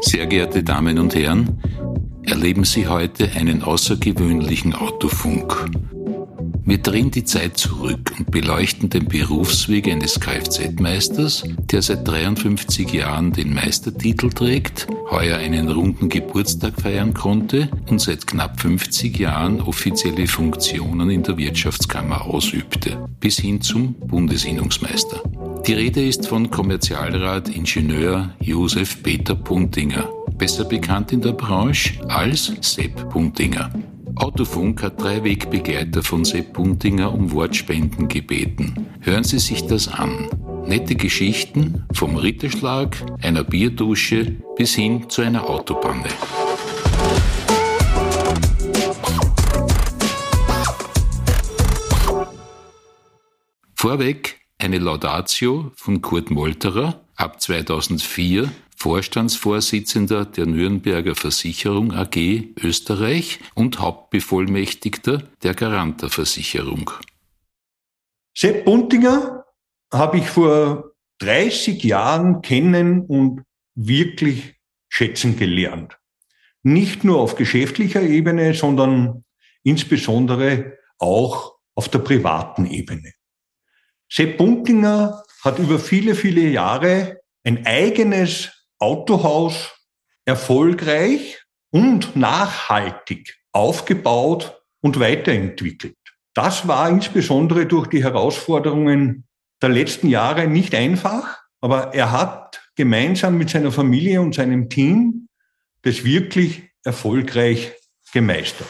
Sehr geehrte Damen und Herren, erleben Sie heute einen außergewöhnlichen Autofunk. Wir drehen die Zeit zurück und beleuchten den Berufsweg eines Kfz-Meisters, der seit 53 Jahren den Meistertitel trägt, heuer einen runden Geburtstag feiern konnte und seit knapp 50 Jahren offizielle Funktionen in der Wirtschaftskammer ausübte, bis hin zum Bundesinnungsmeister. Die Rede ist von Kommerzialrat Ingenieur Josef Peter Puntinger, besser bekannt in der Branche als Sepp Puntinger. Autofunk hat drei Wegbegleiter von Sepp Buntinger um Wortspenden gebeten. Hören Sie sich das an. Nette Geschichten vom Ritterschlag, einer Bierdusche bis hin zu einer Autopanne. Vorweg eine Laudatio von Kurt Molterer ab 2004 Vorstandsvorsitzender der Nürnberger Versicherung AG Österreich und Hauptbevollmächtigter der Garanter Versicherung. Sepp Buntinger habe ich vor 30 Jahren kennen und wirklich schätzen gelernt. Nicht nur auf geschäftlicher Ebene, sondern insbesondere auch auf der privaten Ebene. Sepp Buntinger hat über viele, viele Jahre ein eigenes Autohaus erfolgreich und nachhaltig aufgebaut und weiterentwickelt. Das war insbesondere durch die Herausforderungen der letzten Jahre nicht einfach, aber er hat gemeinsam mit seiner Familie und seinem Team das wirklich erfolgreich gemeistert.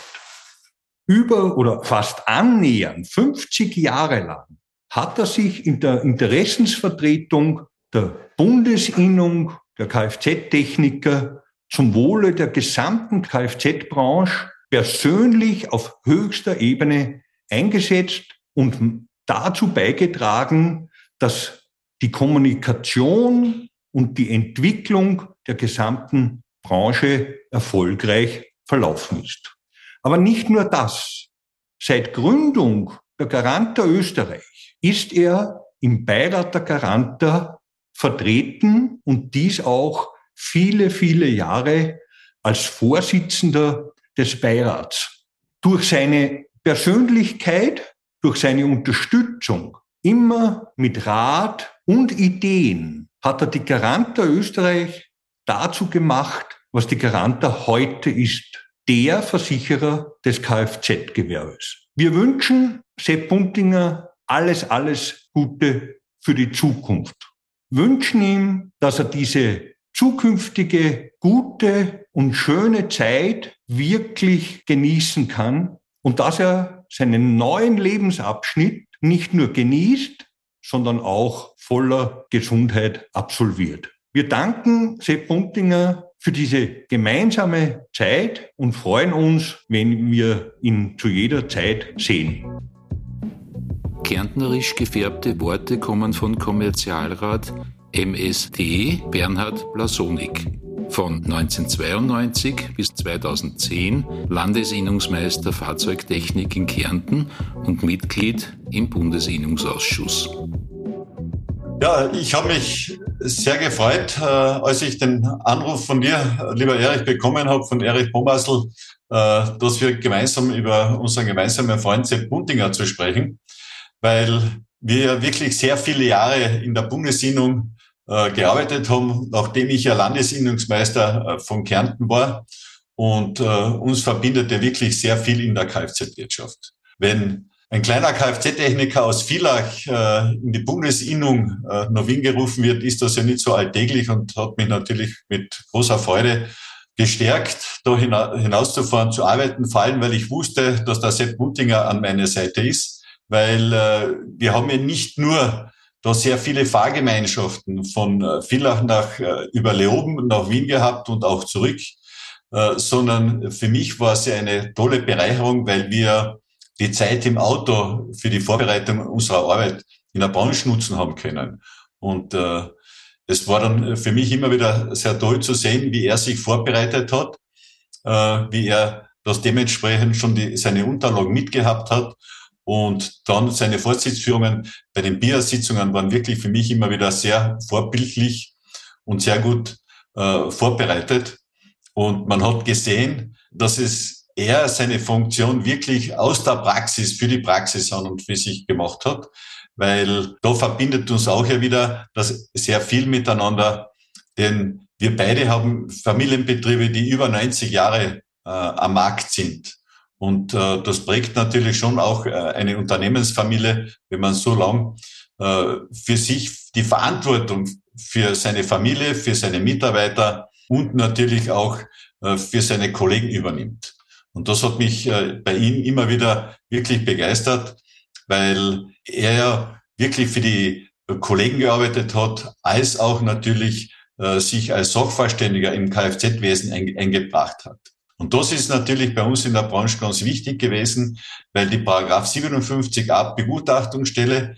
Über oder fast annähernd 50 Jahre lang hat er sich in der Interessensvertretung der Bundesinnung der Kfz-Techniker zum Wohle der gesamten Kfz-Branche persönlich auf höchster Ebene eingesetzt und dazu beigetragen, dass die Kommunikation und die Entwicklung der gesamten Branche erfolgreich verlaufen ist. Aber nicht nur das. Seit Gründung der Garanter Österreich ist er im Beirat der Garanter vertreten und dies auch viele, viele Jahre als Vorsitzender des Beirats. Durch seine Persönlichkeit, durch seine Unterstützung, immer mit Rat und Ideen hat er die Garanter Österreich dazu gemacht, was die Garanter heute ist, der Versicherer des Kfz-Gewerbes. Wir wünschen Sepp Buntinger alles, alles Gute für die Zukunft wünschen ihm, dass er diese zukünftige gute und schöne Zeit wirklich genießen kann und dass er seinen neuen Lebensabschnitt nicht nur genießt, sondern auch voller Gesundheit absolviert. Wir danken Sepp Buntinger für diese gemeinsame Zeit und freuen uns, wenn wir ihn zu jeder Zeit sehen. Kärntnerisch gefärbte Worte kommen von Kommerzialrat MSD Bernhard Blasonik. Von 1992 bis 2010 Landesinnungsmeister Fahrzeugtechnik in Kärnten und Mitglied im Bundesinnungsausschuss. Ja, ich habe mich sehr gefreut, äh, als ich den Anruf von dir, lieber Erich, bekommen habe, von Erich Bomassel, äh, dass wir gemeinsam über unseren gemeinsamen Freund Sepp Buntinger zu sprechen weil wir wirklich sehr viele Jahre in der Bundesinnung äh, gearbeitet haben, nachdem ich ja Landesinnungsmeister äh, von Kärnten war. Und äh, uns verbindet ja wirklich sehr viel in der Kfz-Wirtschaft. Wenn ein kleiner Kfz-Techniker aus Villach äh, in die Bundesinnung äh, nach Wien gerufen wird, ist das ja nicht so alltäglich und hat mich natürlich mit großer Freude gestärkt, da hinauszufahren, zu arbeiten, vor allem, weil ich wusste, dass der Sepp Mutinger an meiner Seite ist weil äh, wir haben ja nicht nur da sehr viele Fahrgemeinschaften von äh, Villach nach äh, über Leoben nach Wien gehabt und auch zurück, äh, sondern für mich war es ja eine tolle Bereicherung, weil wir die Zeit im Auto für die Vorbereitung unserer Arbeit in der Branche nutzen haben können. Und äh, es war dann für mich immer wieder sehr toll zu sehen, wie er sich vorbereitet hat, äh, wie er das dementsprechend schon die, seine Unterlagen mitgehabt hat und dann seine Vorsitzführungen bei den BIA-Sitzungen waren wirklich für mich immer wieder sehr vorbildlich und sehr gut äh, vorbereitet. Und man hat gesehen, dass es er seine Funktion wirklich aus der Praxis für die Praxis an und für sich gemacht hat, weil da verbindet uns auch ja wieder das sehr viel miteinander, denn wir beide haben Familienbetriebe, die über 90 Jahre äh, am Markt sind. Und äh, das prägt natürlich schon auch äh, eine Unternehmensfamilie, wenn man so lang äh, für sich die Verantwortung für seine Familie, für seine Mitarbeiter und natürlich auch äh, für seine Kollegen übernimmt. Und das hat mich äh, bei ihm immer wieder wirklich begeistert, weil er ja wirklich für die Kollegen gearbeitet hat, als auch natürlich äh, sich als Sachverständiger im Kfz-Wesen eingebracht hat. Und das ist natürlich bei uns in der Branche ganz wichtig gewesen, weil die Paragraph 57a Begutachtungsstelle,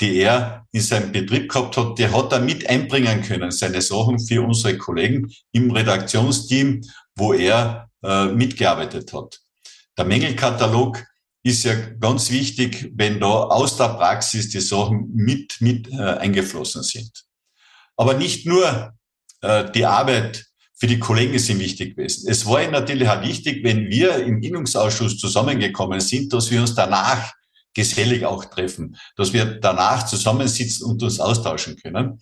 die er in seinem Betrieb gehabt hat, der hat er mit einbringen können, seine Sachen für unsere Kollegen im Redaktionsteam, wo er äh, mitgearbeitet hat. Der Mängelkatalog ist ja ganz wichtig, wenn da aus der Praxis die Sachen mit, mit äh, eingeflossen sind. Aber nicht nur äh, die Arbeit für die Kollegen ist ihm wichtig gewesen. Es war ihm natürlich auch wichtig, wenn wir im Innungsausschuss zusammengekommen sind, dass wir uns danach gesellig auch treffen, dass wir danach zusammensitzen und uns austauschen können.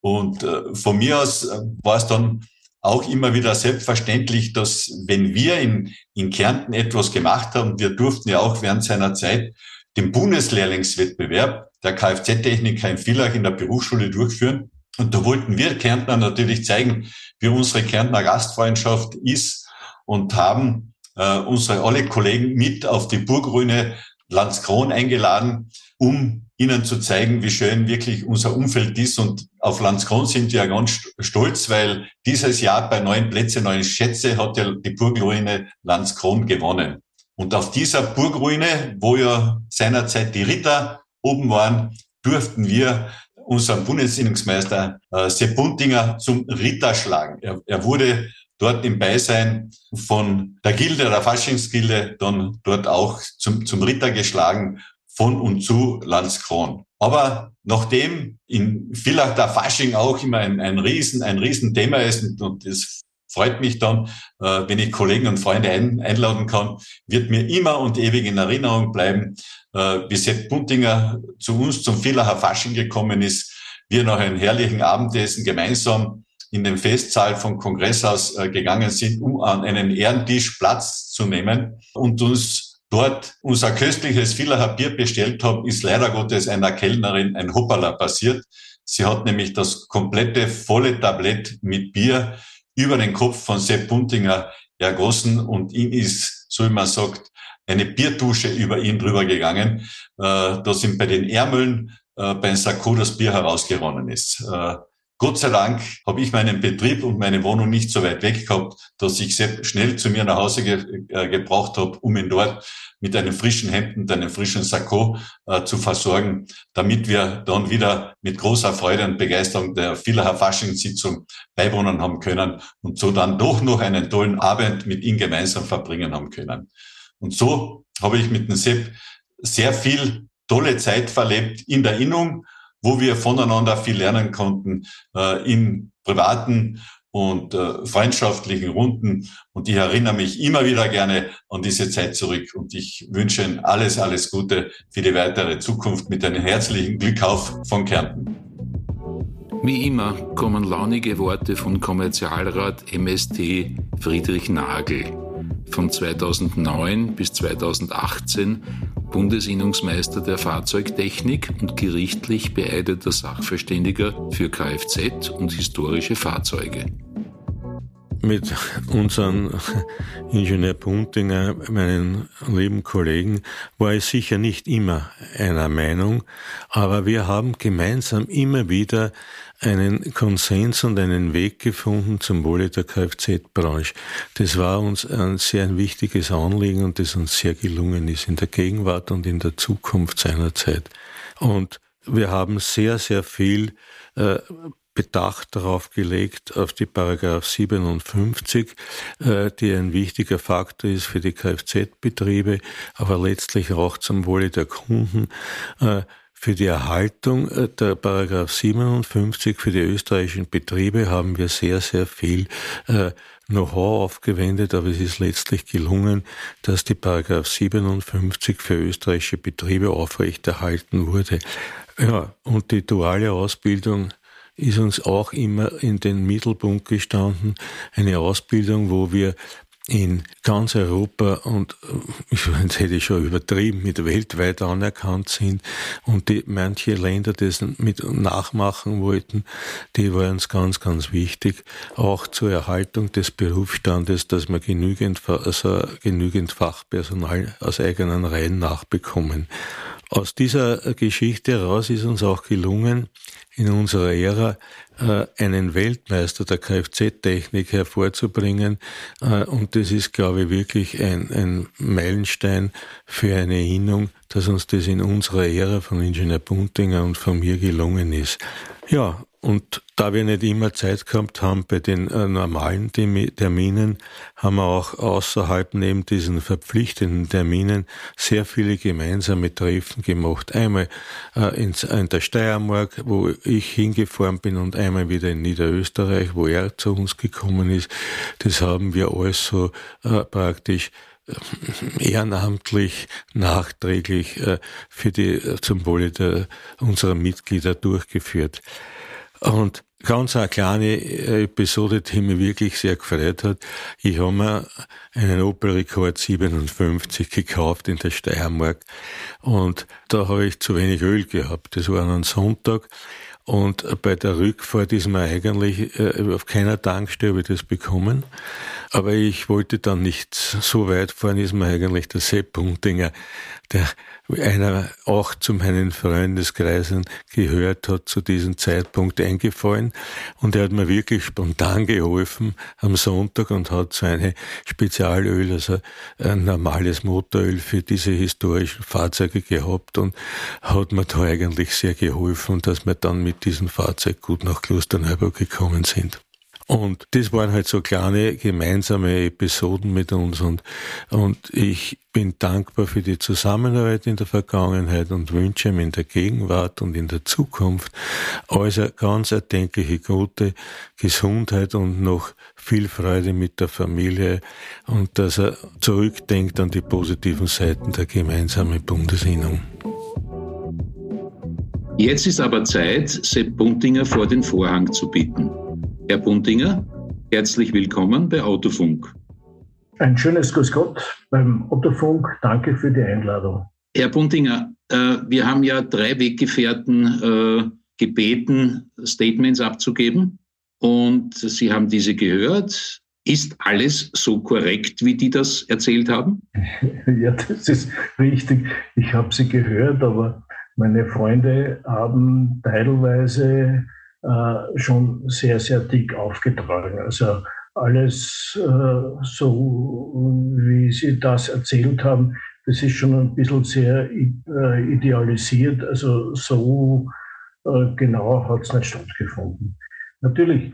Und äh, von mir aus äh, war es dann auch immer wieder selbstverständlich, dass wenn wir in, in Kärnten etwas gemacht haben, wir durften ja auch während seiner Zeit den Bundeslehrlingswettbewerb der Kfz-Techniker in Villach in der Berufsschule durchführen. Und da wollten wir Kärntner natürlich zeigen, wie unsere Kärntner Gastfreundschaft ist und haben äh, unsere alle Kollegen mit auf die Burgruine Landskron eingeladen, um ihnen zu zeigen, wie schön wirklich unser Umfeld ist. Und auf Landskron sind wir ja ganz stolz, weil dieses Jahr bei neun Plätze, neun Schätze hat ja die Burgruine Landskron gewonnen. Und auf dieser Burgruine, wo ja seinerzeit die Ritter oben waren, durften wir unseren Bundesinnungsmeister äh, Sepp Buntinger zum Ritter schlagen. Er, er wurde dort im Beisein von der Gilde, der Faschingsgilde, dann dort auch zum, zum Ritter geschlagen von und zu Landskron. Aber nachdem in Villach der Fasching auch immer ein, ein Riesen, ein Riesenthema ist und, und das freut mich dann, äh, wenn ich Kollegen und Freunde ein, einladen kann, wird mir immer und ewig in Erinnerung bleiben, wie Sepp Buntinger zu uns zum Villacher Fasching gekommen ist, wir nach einem herrlichen Abendessen gemeinsam in den Festsaal vom Kongresshaus äh, gegangen sind, um an einen Ehrentisch Platz zu nehmen und uns dort unser köstliches Villacher Bier bestellt haben, ist leider Gottes einer Kellnerin ein Hoppala passiert. Sie hat nämlich das komplette volle Tablett mit Bier über den Kopf von Sepp Buntinger ergossen und ihm ist, so wie man sagt, eine Bierdusche über ihn drüber gegangen. Äh, da sind bei den Ärmeln äh, beim Sakko das Bier herausgeronnen ist. Äh, Gott sei Dank habe ich meinen Betrieb und meine Wohnung nicht so weit weg gehabt, dass ich sehr schnell zu mir nach Hause ge äh, gebraucht habe, um ihn dort mit einem frischen Hemd und einem frischen Sakko äh, zu versorgen, damit wir dann wieder mit großer Freude und Begeisterung der Villacher Faschingssitzung beiwohnen haben können und so dann doch noch einen tollen Abend mit ihm gemeinsam verbringen haben können. Und so habe ich mit dem Sepp sehr viel tolle Zeit verlebt in der Innung, wo wir voneinander viel lernen konnten, äh, in privaten und äh, freundschaftlichen Runden. Und ich erinnere mich immer wieder gerne an diese Zeit zurück. Und ich wünsche Ihnen alles, alles Gute für die weitere Zukunft mit einem herzlichen Glück auf von Kärnten. Wie immer kommen launige Worte von Kommerzialrat MST Friedrich Nagel. Von 2009 bis 2018 Bundesinnungsmeister der Fahrzeugtechnik und gerichtlich beeideter Sachverständiger für Kfz und historische Fahrzeuge. Mit unserem Ingenieur Puntinger, meinen lieben Kollegen, war ich sicher nicht immer einer Meinung, aber wir haben gemeinsam immer wieder einen Konsens und einen Weg gefunden zum Wohle der Kfz-Branche. Das war uns ein sehr wichtiges Anliegen und das uns sehr gelungen ist in der Gegenwart und in der Zukunft seiner Zeit. Und wir haben sehr, sehr viel äh, Bedacht darauf gelegt, auf die Paragraph 57, äh, die ein wichtiger Faktor ist für die Kfz-Betriebe, aber letztlich auch zum Wohle der Kunden. Äh, für die Erhaltung äh, der Paragraph 57 für die österreichischen Betriebe haben wir sehr, sehr viel äh, Know-how aufgewendet, aber es ist letztlich gelungen, dass die Paragraph 57 für österreichische Betriebe aufrechterhalten wurde. Ja, und die duale Ausbildung ist uns auch immer in den Mittelpunkt gestanden. Eine Ausbildung, wo wir in ganz Europa und äh, ich hätte ich schon übertrieben, mit weltweit anerkannt sind und die manche Länder das mit nachmachen wollten, die waren uns ganz, ganz wichtig, auch zur Erhaltung des Berufsstandes, dass wir genügend, also genügend Fachpersonal aus eigenen Reihen nachbekommen. Aus dieser Geschichte heraus ist uns auch gelungen, in unserer Ära äh, einen Weltmeister der Kfz-Technik hervorzubringen. Äh, und das ist, glaube ich, wirklich ein, ein Meilenstein für eine Erinnerung, dass uns das in unserer Ära von Ingenieur Buntinger und von mir gelungen ist. Ja, und da wir nicht immer Zeit gehabt haben bei den äh, normalen Terminen, haben wir auch außerhalb neben diesen verpflichtenden Terminen sehr viele gemeinsame Treffen gemacht. Einmal äh, in, in der Steiermark, wo ich hingefahren bin und einmal wieder in Niederösterreich, wo er zu uns gekommen ist. Das haben wir alles so äh, praktisch äh, ehrenamtlich, nachträglich äh, für die, äh, zum Wohle der, unserer Mitglieder durchgeführt. Und ganz eine kleine Episode, die mich wirklich sehr gefreut hat. Ich habe mir einen Opel Rekord 57 gekauft in der Steiermark und da habe ich zu wenig Öl gehabt. Das war an Sonntag und bei der Rückfahrt ist mir eigentlich äh, auf keiner Tankstelle das bekommen. Aber ich wollte dann nicht so weit fahren, ist mir eigentlich der Sepp Puntinger, der einer auch zu meinen Freundeskreisen gehört hat, zu diesem Zeitpunkt eingefallen. Und er hat mir wirklich spontan geholfen am Sonntag und hat so eine Spezialöl, also ein normales Motoröl für diese historischen Fahrzeuge gehabt und hat mir da eigentlich sehr geholfen, dass wir dann mit diesem Fahrzeug gut nach Klosterneuburg gekommen sind. Und das waren halt so kleine gemeinsame Episoden mit uns und, und ich bin dankbar für die Zusammenarbeit in der Vergangenheit und wünsche ihm in der Gegenwart und in der Zukunft alles eine ganz erdenkliche gute Gesundheit und noch viel Freude mit der Familie und dass er zurückdenkt an die positiven Seiten der gemeinsamen Bundesinnung. Jetzt ist aber Zeit, Sepp Buntinger vor den Vorhang zu bitten. Herr Buntinger, herzlich willkommen bei Autofunk. Ein schönes Grüß Gott beim Autofunk. Danke für die Einladung. Herr Buntinger, äh, wir haben ja drei Weggefährten äh, gebeten, Statements abzugeben und Sie haben diese gehört. Ist alles so korrekt, wie die das erzählt haben? Ja, das ist richtig. Ich habe sie gehört, aber meine Freunde haben teilweise äh, schon sehr, sehr dick aufgetragen. Also alles äh, so, wie Sie das erzählt haben, das ist schon ein bisschen sehr äh, idealisiert. Also so äh, genau hat es nicht stattgefunden. Natürlich,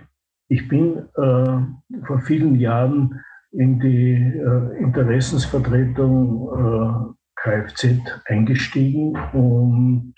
ich bin äh, vor vielen Jahren in die äh, Interessensvertretung Kfz eingestiegen und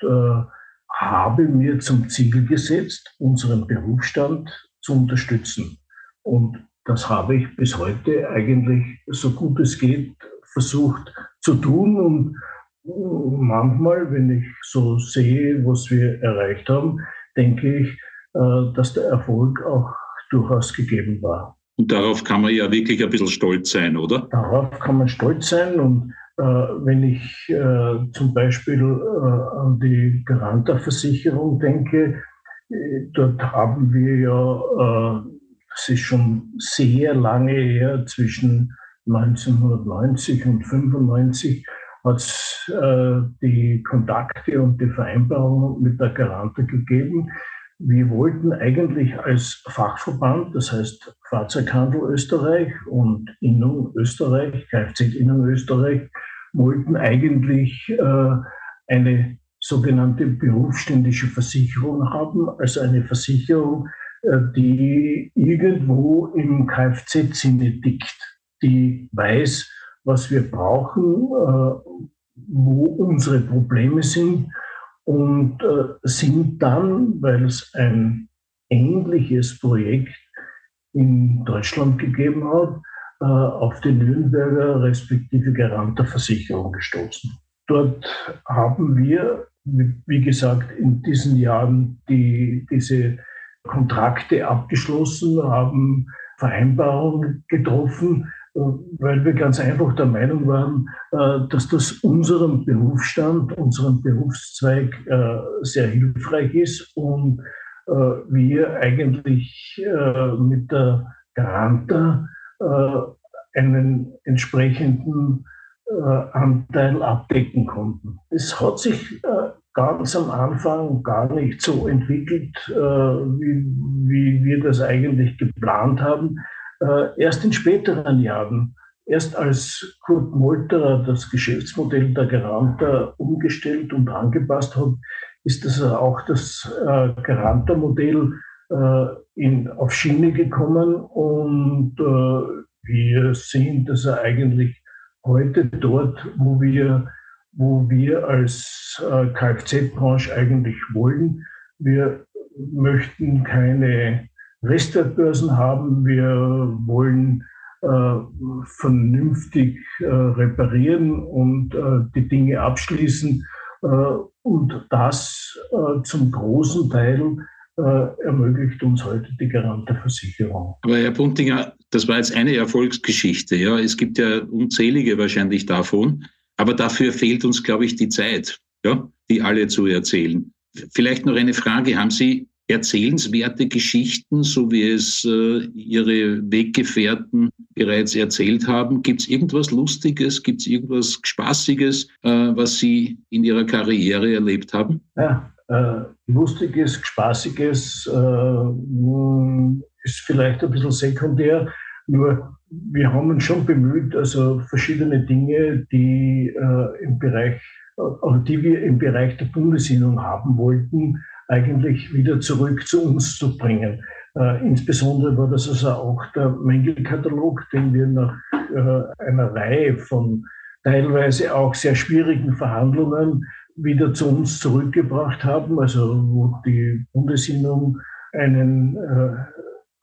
habe mir zum Ziel gesetzt, unseren Berufsstand zu unterstützen. Und das habe ich bis heute eigentlich so gut es geht versucht zu tun. Und manchmal, wenn ich so sehe, was wir erreicht haben, denke ich, äh, dass der Erfolg auch durchaus gegeben war. Und darauf kann man ja wirklich ein bisschen stolz sein, oder? Darauf kann man stolz sein und äh, wenn ich äh, zum Beispiel äh, an die Garanta-Versicherung denke, dort haben wir ja, das ist schon sehr lange her, zwischen 1990 und 1995, hat es die Kontakte und die Vereinbarung mit der Garanta gegeben. Wir wollten eigentlich als Fachverband, das heißt Fahrzeughandel Österreich und Innung Österreich, Kfz Innung Österreich, wollten eigentlich äh, eine sogenannte berufsständische Versicherung haben, also eine Versicherung, äh, die irgendwo im Kfz-Sinne tickt, die weiß, was wir brauchen, äh, wo unsere Probleme sind und sind dann, weil es ein ähnliches Projekt in Deutschland gegeben hat, äh, auf die Nürnberger respektive Garanter Versicherung gestoßen. Dort haben wir, wie gesagt, in diesen Jahren die, diese Kontrakte abgeschlossen, haben Vereinbarungen getroffen, äh, weil wir ganz einfach der Meinung waren, äh, dass das unserem Berufsstand, unserem Berufszweig sehr hilfreich ist und wir eigentlich mit der Garanta einen entsprechenden Anteil abdecken konnten. Es hat sich ganz am Anfang gar nicht so entwickelt, äh, wie, wie wir das eigentlich geplant haben. Äh, erst in späteren Jahren, erst als Kurt Molterer das Geschäftsmodell der Garanter umgestellt und angepasst hat, ist das auch das äh, Garanter-Modell äh, in, auf Schiene gekommen und äh, wir sehen, dass er eigentlich heute dort, wo wir wo wir als äh, Kfz-Branche eigentlich wollen. Wir möchten keine Restwertbörsen haben. Wir wollen äh, vernünftig äh, reparieren und äh, die Dinge abschließen. Äh, und das äh, zum großen Teil ermöglicht uns heute die Garanteversicherung. Aber Herr Puntinger, das war jetzt eine Erfolgsgeschichte. Ja, es gibt ja unzählige wahrscheinlich davon. Aber dafür fehlt uns, glaube ich, die Zeit, ja, die alle zu erzählen. Vielleicht noch eine Frage. Haben Sie erzählenswerte Geschichten, so wie es äh, Ihre Weggefährten bereits erzählt haben? Gibt es irgendwas Lustiges, gibt es irgendwas Spaßiges, äh, was Sie in Ihrer Karriere erlebt haben? Ja, äh, Lustiges, Spaßiges äh, ist vielleicht ein bisschen sekundär. Nur wir haben uns schon bemüht, also verschiedene Dinge, die äh, im Bereich, äh, die wir im Bereich der Bundesinnung haben wollten, eigentlich wieder zurück zu uns zu bringen. Äh, insbesondere war das also auch der Mängelkatalog, den wir nach äh, einer Reihe von teilweise auch sehr schwierigen Verhandlungen wieder zu uns zurückgebracht haben, also wo die Bundesinnung einen äh,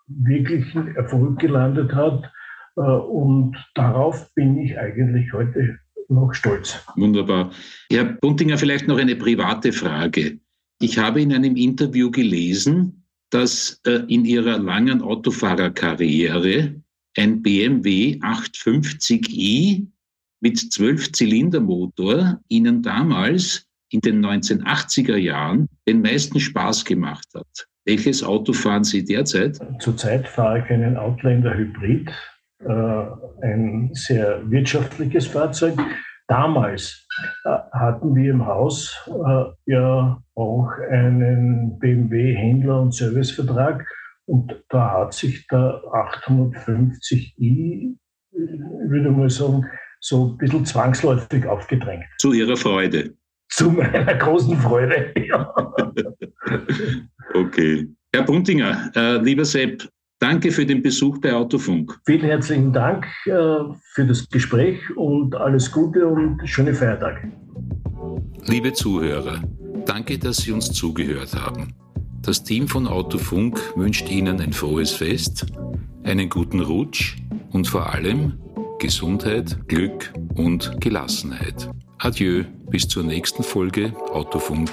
wirklichen Erfolg gelandet hat. Äh, und darauf bin ich eigentlich heute noch stolz. Wunderbar. Herr Buntinger, vielleicht noch eine private Frage. Ich habe in einem Interview gelesen, dass äh, in Ihrer langen Autofahrerkarriere ein BMW 850i mit 12-Zylinder-Motor Ihnen damals in den 1980er Jahren den meisten Spaß gemacht hat. Welches Auto fahren Sie derzeit? Zurzeit fahre ich einen Outlander Hybrid, äh, ein sehr wirtschaftliches Fahrzeug. Damals äh, hatten wir im Haus äh, ja auch einen BMW-Händler- und Servicevertrag und da hat sich der 850i, würde man sagen, so ein bisschen zwangsläufig aufgedrängt. Zu Ihrer Freude. Zu meiner großen Freude, ja. Okay. Herr Buntinger, äh, lieber Sepp, danke für den Besuch bei Autofunk. Vielen herzlichen Dank äh, für das Gespräch und alles Gute und schöne Feiertage. Liebe Zuhörer, danke, dass Sie uns zugehört haben. Das Team von Autofunk wünscht Ihnen ein frohes Fest, einen guten Rutsch und vor allem Gesundheit, Glück und Gelassenheit. Adieu, bis zur nächsten Folge Autofunk.